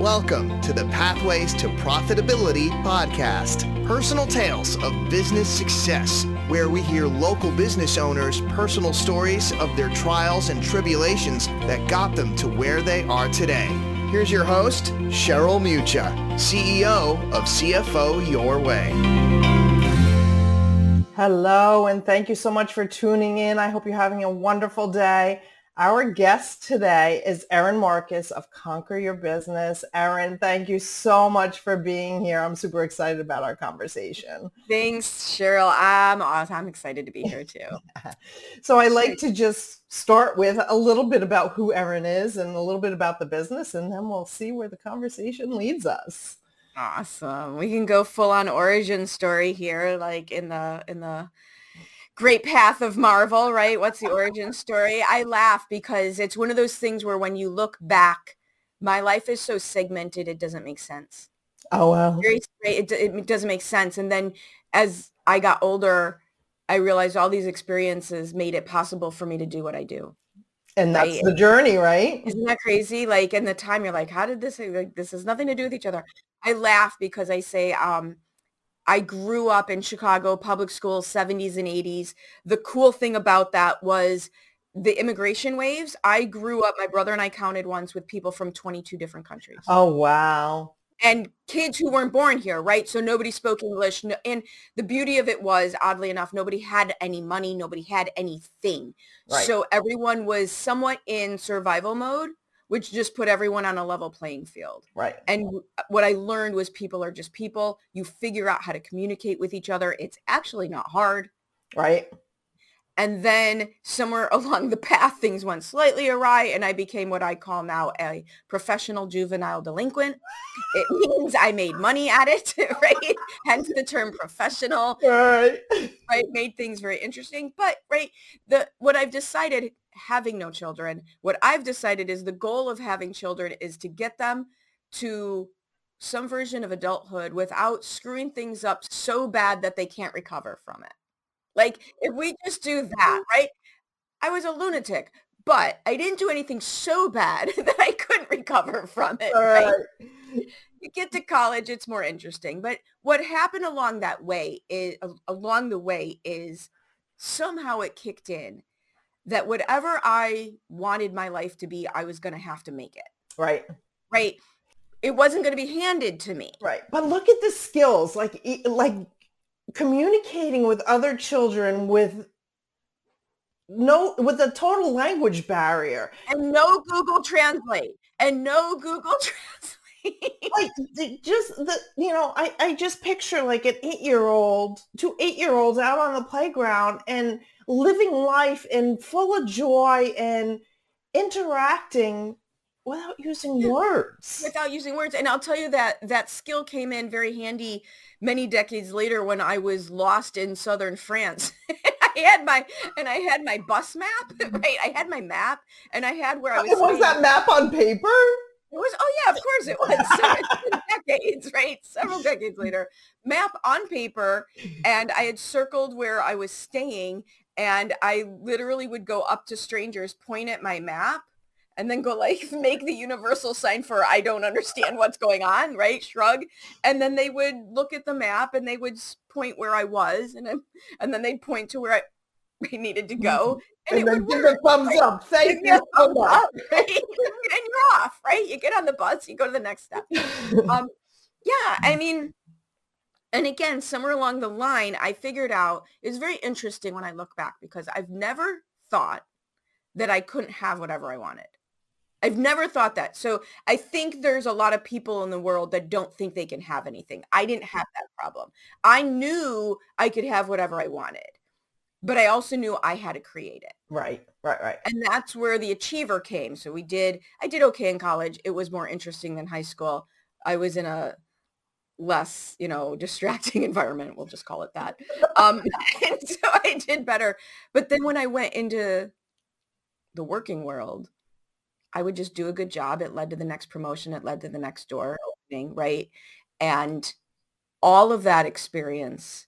Welcome to the Pathways to Profitability podcast, personal tales of business success, where we hear local business owners' personal stories of their trials and tribulations that got them to where they are today. Here's your host, Cheryl Mucha, CEO of CFO Your Way. Hello, and thank you so much for tuning in. I hope you're having a wonderful day. Our guest today is Erin Marcus of Conquer Your Business. Erin, thank you so much for being here. I'm super excited about our conversation. Thanks, Cheryl. I'm awesome. I'm excited to be here too. so I like to just start with a little bit about who Erin is and a little bit about the business, and then we'll see where the conversation leads us. Awesome. We can go full on origin story here, like in the in the great path of Marvel, right? What's the origin story? I laugh because it's one of those things where when you look back, my life is so segmented, it doesn't make sense. Oh, wow. Very straight. It, it doesn't make sense. And then as I got older, I realized all these experiences made it possible for me to do what I do. And that's right? the journey, right? Isn't that crazy? Like in the time you're like, how did this, like, this has nothing to do with each other. I laugh because I say, um, I grew up in Chicago public schools, 70s and 80s. The cool thing about that was the immigration waves. I grew up, my brother and I counted once with people from 22 different countries. Oh, wow. And kids who weren't born here, right? So nobody spoke English. And the beauty of it was, oddly enough, nobody had any money. Nobody had anything. Right. So everyone was somewhat in survival mode which just put everyone on a level playing field. Right. And uh, what I learned was people are just people. You figure out how to communicate with each other. It's actually not hard. Right. And then somewhere along the path, things went slightly awry and I became what I call now a professional juvenile delinquent. It means I made money at it, right? Hence the term professional. Right. Right. Made things very interesting. But right, the what I've decided having no children. What I've decided is the goal of having children is to get them to some version of adulthood without screwing things up so bad that they can't recover from it. Like if we just do that, mm-hmm. right? I was a lunatic, but I didn't do anything so bad that I couldn't recover from it. Right? You get to college, it's more interesting. But what happened along that way is along the way is somehow it kicked in that whatever I wanted my life to be, I was going to have to make it. Right. Right. It wasn't going to be handed to me. Right. But look at the skills, like like communicating with other children with no with a total language barrier and no Google Translate and no Google Translate. like just the you know I I just picture like an 8-year-old, two 8-year-olds out on the playground and living life and full of joy and interacting without using words without using words and i'll tell you that that skill came in very handy many decades later when i was lost in southern france i had my and i had my bus map mm-hmm. right i had my map and i had where i was was that map on paper it was, oh yeah, of course it was. decades, right? Several decades later. Map on paper. And I had circled where I was staying and I literally would go up to strangers, point at my map, and then go like make the universal sign for I don't understand what's going on, right? Shrug, and then they would look at the map and they would point where I was, and I, and then they'd point to where I, I needed to go, and, and then give a thumbs right? up. Thank you. Thumbs up, right? and you're off, right? You get on the bus, you go to the next step. Um, yeah, I mean, and again, somewhere along the line, I figured out it's very interesting when I look back because I've never thought that I couldn't have whatever I wanted. I've never thought that. So I think there's a lot of people in the world that don't think they can have anything. I didn't have that problem. I knew I could have whatever I wanted, but I also knew I had to create it. Right, right, right. And that's where the achiever came. So we did, I did okay in college. It was more interesting than high school. I was in a less, you know, distracting environment. We'll just call it that. Um, and so I did better. But then when I went into the working world, I would just do a good job. It led to the next promotion. It led to the next door opening, right? And all of that experience,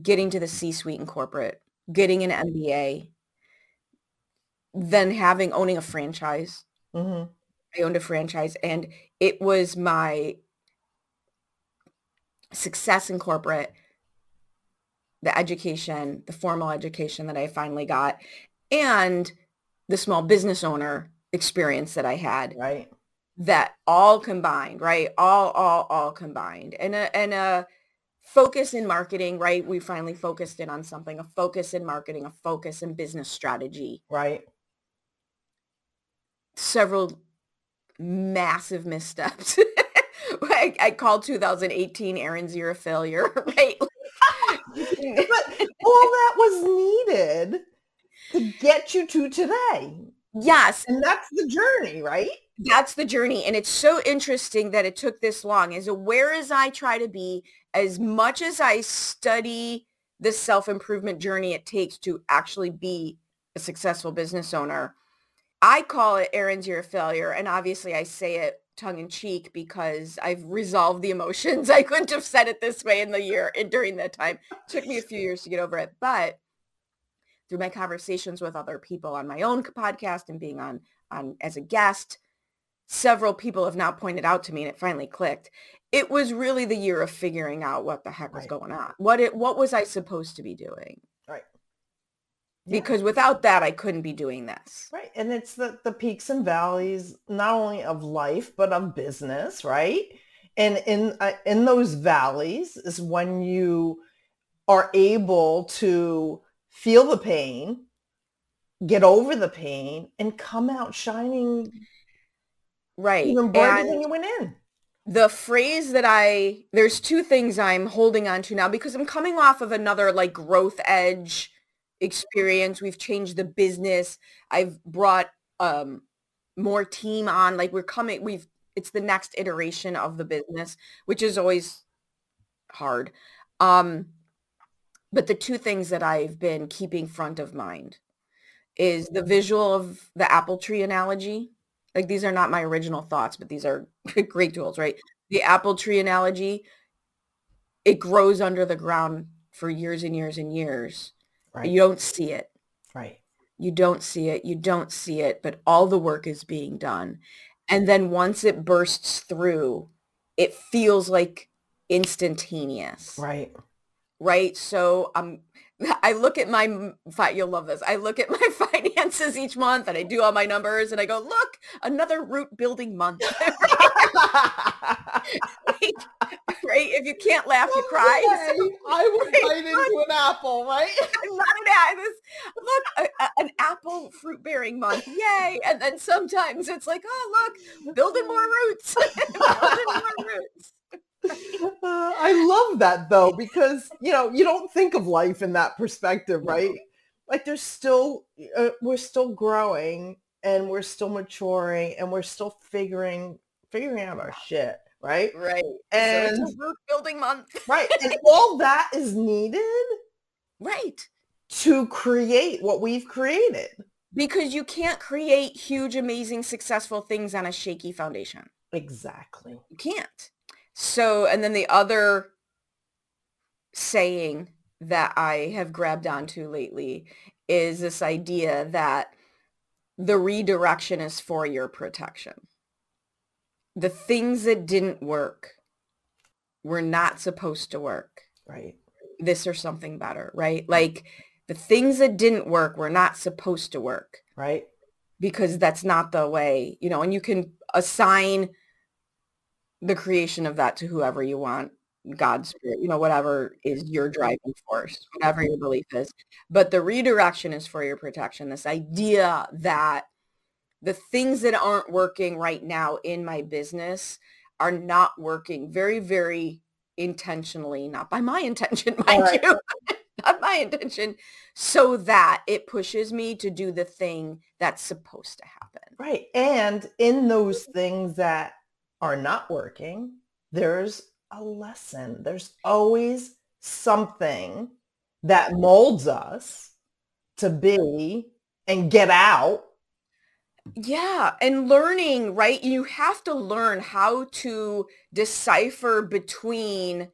getting to the C-suite in corporate, getting an MBA, then having owning a franchise, mm-hmm. I owned a franchise and it was my success in corporate, the education, the formal education that I finally got, and the small business owner experience that I had. Right. That all combined, right? All, all, all combined. And a, and a focus in marketing, right? We finally focused in on something, a focus in marketing, a focus in business strategy. Right. Several massive missteps. I, I called 2018 Erin's year a failure, right? but all that was needed to get you to today. Yes. And that's the journey, right? That's the journey. And it's so interesting that it took this long. As aware as I try to be, as much as I study the self-improvement journey it takes to actually be a successful business owner, I call it Erin's year of failure. And obviously I say it tongue in cheek because I've resolved the emotions. I couldn't have said it this way in the year and during that time. It took me a few years to get over it. But through my conversations with other people on my own podcast and being on, on as a guest, several people have now pointed out to me and it finally clicked. It was really the year of figuring out what the heck was Right. going on. What it what was I supposed to be doing? Because without that I couldn't be doing this. Right. And it's the, the peaks and valleys, not only of life, but of business, right? And in, uh, in those valleys is when you are able to feel the pain, get over the pain, and come out shining Right. even brighter And- than you went in. the phrase that I there's two things I'm holding on to now because I'm coming off of another like growth edge experience. We've changed the business. I've brought um more team on. Like we're coming we've it's the next iteration of the business, which is always hard. Um but the two things that I've been keeping front of mind is the visual of the apple tree analogy. Like these are not my original thoughts, but these are great tools, right? The apple tree analogy, it grows under the ground for years and years and years. Right. You don't see it. right. You don't see it. You don't see it, but all the work is being done. And then once it bursts through, it feels like instantaneous Right. right? So um, I look at my, you'll love this. I look at my finances each month and I do all my numbers and I go, look, another root building month, right? right? If you can't laugh, you cry. So I would Right. bite into an apple, right? I'm not an a- this look a, a- an apple fruit bearing month yay and then sometimes it's like oh look building more roots building more roots Uh, I love that though because you know you don't think of life in that perspective, right? Like there's still uh, we're still growing and we're still maturing and we're still figuring figuring out our shit, right? right And so building month right, and all that is needed right to create what we've created. because you can't create huge amazing successful things on a shaky foundation Exactly. you can't so and then the other saying that i have grabbed onto lately is this idea that the redirection is for your protection the things that didn't work were not supposed to work Right. this or something better right like the things that didn't work were not supposed to work Right. because that's not the way, you know, and you can assign the creation of that to whoever you want, God's mm. spirit, you know, whatever is your driving force, whatever your belief is. But the redirection is for your protection. This idea that the things that aren't working right now in my business are not working very, very intentionally, not by my intention, mind Right. you, not my intention, so that it pushes me to do the thing that's supposed to happen. Right. And in those things that are not working, there's a lesson. There's always something that molds us to be and get out. Yeah, and learning, right? You have to learn how to decipher between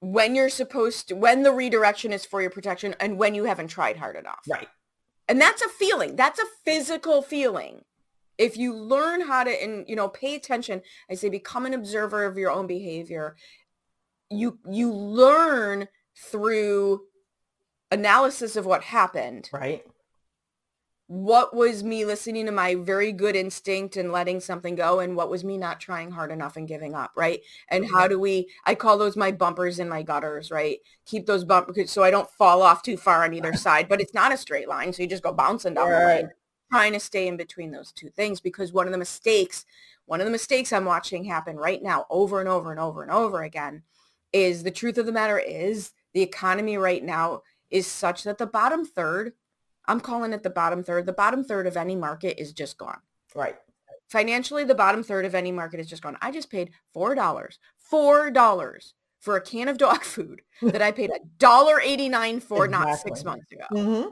when you're supposed to, when the redirection is for your protection and when you haven't tried hard enough. Right. And that's a feeling. That's a physical feeling. If you learn how to and you know pay attention i say become an observer of your own behavior. You you learn through analysis of what happened. Right. what was me listening to my very good instinct and letting something go and what was me not trying hard enough and giving up right? And how mm-hmm. do we i call those my bumpers and my gutters right? Keep those bumpers so i don't fall off too far on either side but it's not a straight line so you just go bouncing down the Right. lane trying to stay in between those two things because one of the mistakes one of the mistakes i'm watching happen right now over and over and over and over again is the truth of the matter is the economy right now is such that the bottom third I'm calling it the bottom third. The bottom third of any market is just gone. Right. Financially, the bottom third of any market is just gone. I just paid $4, $4 for a can of dog food that I paid a dollar eighty nine for not six months ago. hmm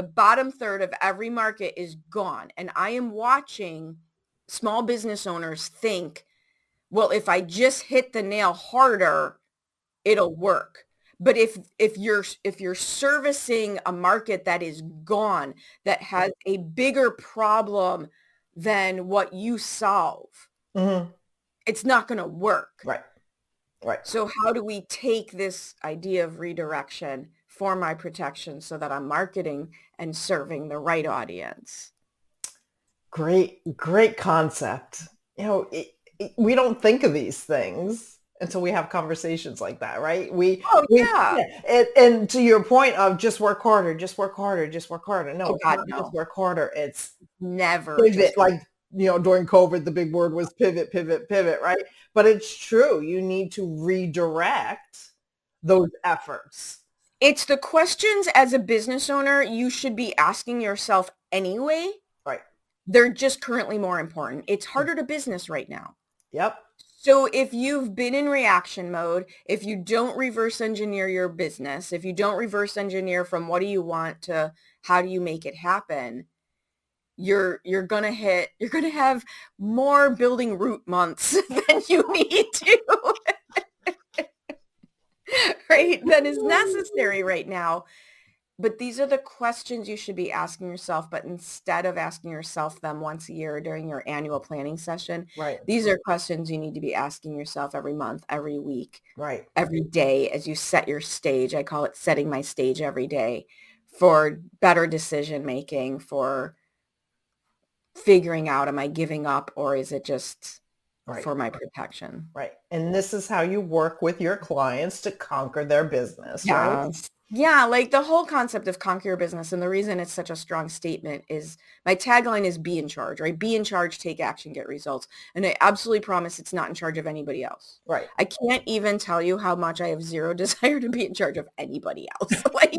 The bottom third of every market is gone. And I am watching small business owners think, well, if I just hit the nail harder, it'll work. But if if you're if you're servicing a market that is gone, that has a bigger problem than what you solve, hmm it's not going to work. Right. Right. So how do we take this idea of redirection for my protection so that I'm marketing and serving the right audience? Great, great concept. You know, it, it- we don't think of these things until we have conversations like that, right? We, Oh we yeah. And, and to your point of just work harder, just work harder, just work harder. No, Oh, God, no. just work harder. It's Never. pivot. Like you know, during COVID, the big word was pivot, pivot, pivot, right? But it's true. You need to redirect those efforts. It's the questions as a business owner you should be asking yourself anyway. Right. They're just currently more important. It's hmm. harder to business right now. Yep. So if you've been in reaction mode, if you don't reverse engineer your business, if you don't reverse engineer from what do you want to how do you make it happen, you're you're going to hit you're going to have more building root months than you need to. Right? That is necessary right now. But these are the questions you should be asking yourself, but instead of asking yourself them once a year during your annual planning session, Right. these are questions you need to be asking yourself every month, every week, Right. every day as you set your stage. I call it setting my stage every day for better decision making, for figuring out, am I giving up or is it just Right. for my protection? Right. And this is how you work with your clients to conquer their business. Right. Yeah, like the whole concept of conquer your business and the reason it's such a strong statement is my tagline is be in charge, right? Be in charge, take action, get results. And I absolutely promise it's not in charge of anybody else. Right. I can't even tell you how much I have zero desire to be in charge of anybody else. like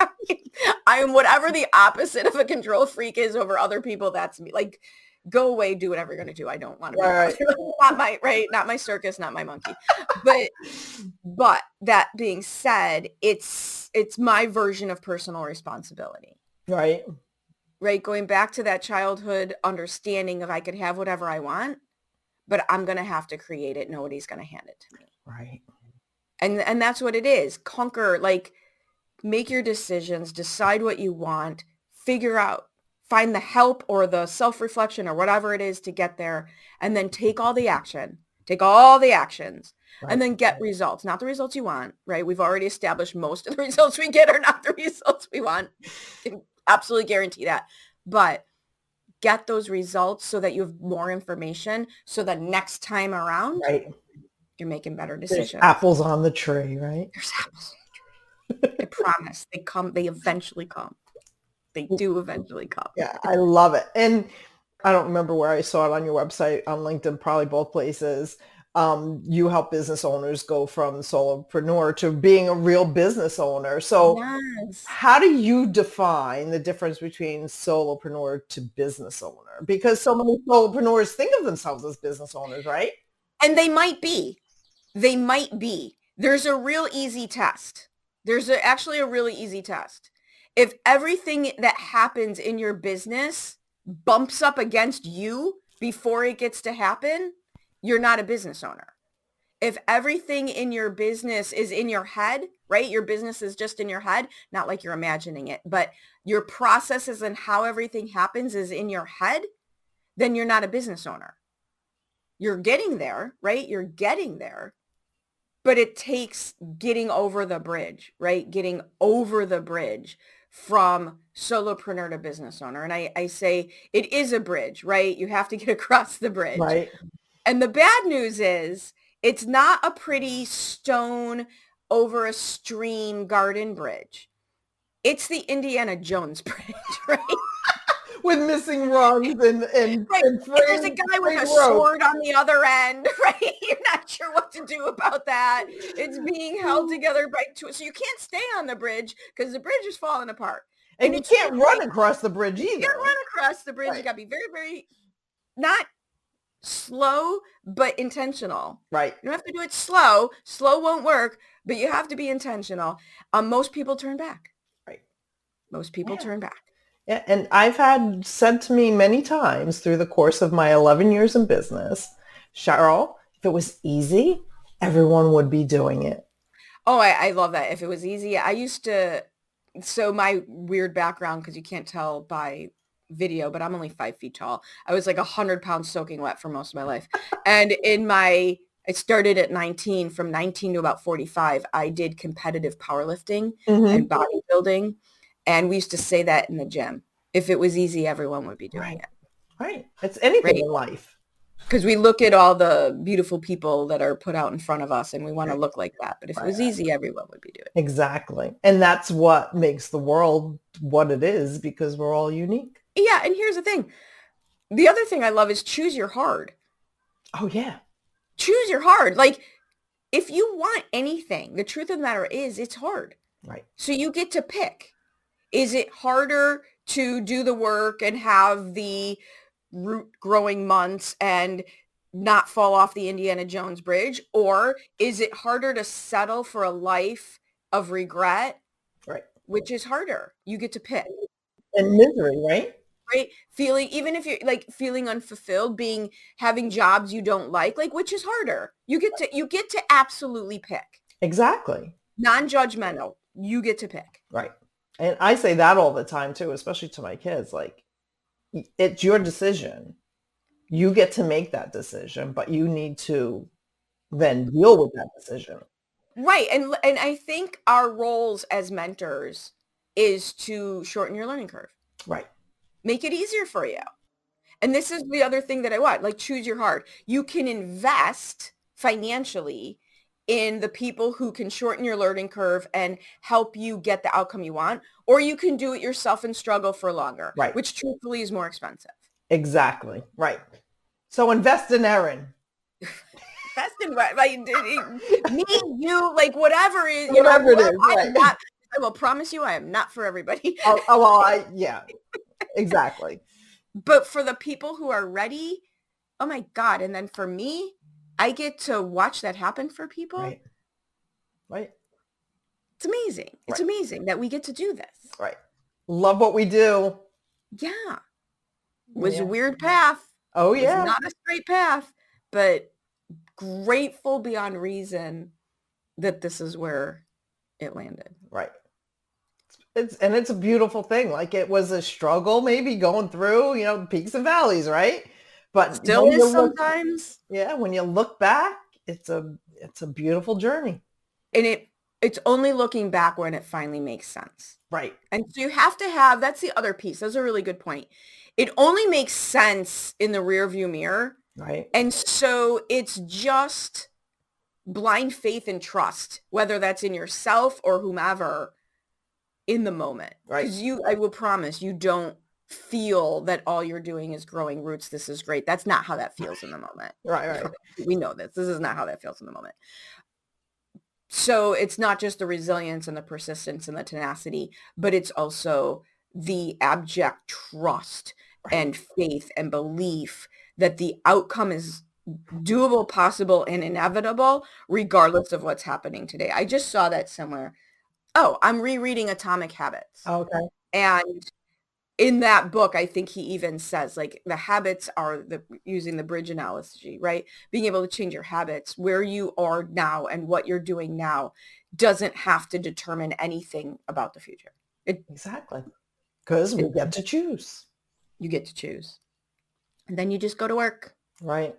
I am whatever the opposite of a control freak is over other people, that's me. Like go away, do whatever you're gonna do. I don't want to Right. be not my right, not my circus, not my monkey. But but that being said, it's it's my version of personal responsibility. Right. Right? Going back to that childhood understanding of I could have whatever I want, but I'm going to have to create it. Nobody's going to hand it to me. Right. And and that's what it is. Conquer like make your decisions, decide what you want, figure out find the help or the self-reflection or whatever it is to get there and then take all the action. Take all the actions Right. and then get results, not the results you want, right? We've already established most of the results we get are not the results we want. Can absolutely guarantee that. But get those results so that you have more information so that next time around Right. you're making better There's decisions. apples on the tree, right? There's apples. I promise. They come, they eventually come. They do eventually come. Yeah, I love it. And I don't remember where I saw it on your website, on LinkedIn, probably both places. Um, you help business owners go from solopreneur to being a real business owner. So Yes. how do you define the difference between solopreneur to business owner? Because so many solopreneurs think of themselves as business owners, right? And they might be. They might be. There's a real easy test. There's a, actually a really easy test. If everything that happens in your business bumps up against you before it gets to happen, you're not a business owner. If everything in your business is in your head, right? Your business is just in your head, not like you're imagining it, but your processes and how everything happens is in your head, then you're not a business owner. You're getting there, right? You're getting there. But it takes getting over the bridge, right? Getting over the bridge from solopreneur to business owner. And I, I say it is a bridge, right? You have to get across the bridge. Right. And the bad news is it's not a pretty stone over a stream garden bridge. It's the Indiana Jones bridge, right? With missing rungs and and, right. and, there's a guy with a sword on the other end, right? You're not sure what to do about that. It's being held together by two, so you can't stay on the bridge because the bridge is falling apart. And, and you can't run across the bridge either. You can't run across the bridge. Right. You got to be very, very not slow but intentional. Right. You don't have to do it slow. Slow won't work, but you have to be intentional. Um, most people turn back. Right. Most people yeah. turn back. Yeah, and I've had said to me many times through the course of my 11 years in business, Cheryl, if it was easy, everyone would be doing it. Oh, I, I love that. If it was easy, I used to. So my weird background, because you can't tell by video, but I'm only five feet tall. I was like a hundred pounds soaking wet for most of my life. and in my, I started at 19. From 19 to about 45, I did competitive powerlifting mm-hmm. and bodybuilding. And we used to say that in the gym. If it was easy, everyone would be doing right. it. Right. It's anything right. in life. Because we look at all the beautiful people that are put out in front of us and we want right. to look like that. But if it was easy, everyone would be doing it. Exactly. And that's what makes the world what it is because we're all unique. Yeah. And here's the thing. The other thing I love is choose your hard. Oh, yeah. Choose your hard. Like if you want anything, the truth of the matter is it's hard. Right. So you get to pick. Is it harder to do the work and have the root growing months and not fall off the Indiana Jones bridge? Or is it harder to settle for a life of regret? Right. Which is harder. You get to pick. And misery, right? Right. Feeling, even if you're like feeling unfulfilled, being, having jobs you don't like, like which is harder? You get to, you get to absolutely pick. Exactly. Non-judgmental. You get to pick. Right. And I say that all the time too, especially to my kids. Like, it's your decision. You get to make that decision, but you need to then deal with that decision. Right. And and I think our roles as mentors is to shorten your learning curve. Right. Make it easier for you. And this is the other thing that I want, like choose your heart. You can invest financially in the people who can shorten your learning curve and help you get the outcome you want, or you can do it yourself and struggle for longer, right. which truthfully is more expensive. Exactly. Right. So invest in Erin. invest in what? Like me, you, like whatever is, you whatever know, it is. Right. Not, I will promise you, I am not for everybody. oh, oh, well, I, yeah, exactly. but for the people who are ready, oh my God. And then for me, I get to watch that happen for people. Right. Right. It's amazing. It's right. amazing that we get to do this. Right. Love what we do. Yeah. It was yeah. a weird path. Oh yeah. not a straight path, but grateful beyond reason that this is where it landed. Right. It's and it's a beautiful thing. Like it was a struggle maybe going through, you know, peaks and valleys, right? But still is look, sometimes. Yeah, when you look back, it's a it's a beautiful journey. And it it's only looking back when it finally makes sense. Right. And so you have to have that's the other piece. That's a really good point. It only makes sense in the rear view mirror. Right. And so it's just blind faith and trust, whether that's in yourself or whomever in the moment. Right. Because you I will promise you don't feel that all you're doing is growing roots. This is great. That's not how that feels in the moment. right, right. We know this. This is not how that feels in the moment. So it's not just the resilience and the persistence and the tenacity, but it's also the abject trust and faith and belief that the outcome is doable, possible, and inevitable, regardless of what's happening today. I just saw that somewhere. Oh, I'm rereading Atomic Habits. Okay. And in that book, I think he even says like the habits are the using the bridge analogy, right? Being able to change your habits where you are now and what you're doing now doesn't have to determine anything about the future. It, exactly. Because we get to choose. You get to choose. And then you just go to work. Right.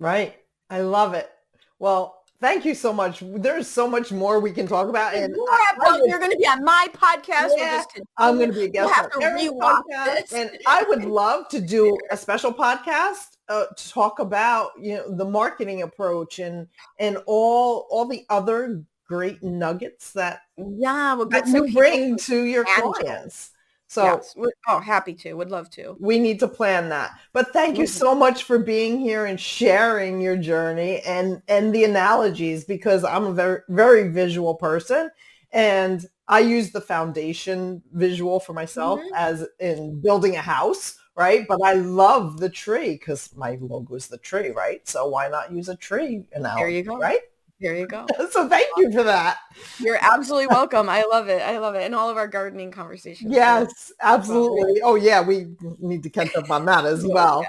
Right. I love it. Well, thank you so much. There's so much more we can talk about. And I, I would, you're going to be on my podcast. Yeah, I'm going to be a guest we'll have to podcast. And I would love to do a special podcast uh, to talk about, you know, the marketing approach and, and all, all the other great nuggets that, yeah, we'll that you bring to your clients. So, yes. oh, happy to. Would love to. We need to plan that. But thank you mm-hmm. so much for being here and sharing your journey and and the analogies because I'm a very very visual person and I use the foundation visual for myself mm-hmm. as in building a house, right? But I love the tree because my logo is the tree, right? So why not use a tree analogy, there you go. right? There you go. so thank you for that. You're absolutely welcome. I love it. I love it. And all of our gardening conversations. Yes, absolutely. Oh yeah, we need to catch up on that as well.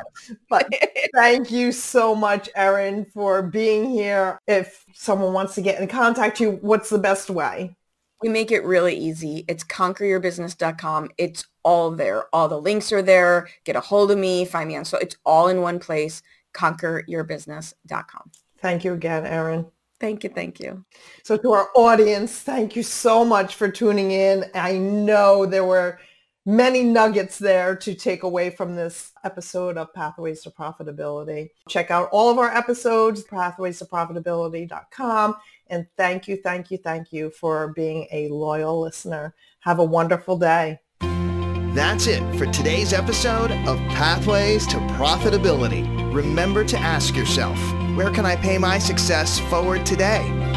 But thank you so much, Erin, for being here. If someone wants to get in contact you, what's the best way? We make it really easy. It's conqueryourbusiness.com. It's all there. All the links are there. Get a hold of me, find me on so it's all in one place. Conqueryourbusiness.com. Thank you again, Erin. Thank you. Thank you. So to our audience, thank you so much for tuning in. I know there were many nuggets there to take away from this episode of Pathways to Profitability. Check out all of our episodes, pathways to profitability.com. And thank you, thank you, thank you for being a loyal listener. Have a wonderful day. That's it for today's episode of Pathways to Profitability. Remember to ask yourself, where can I pay my success forward today?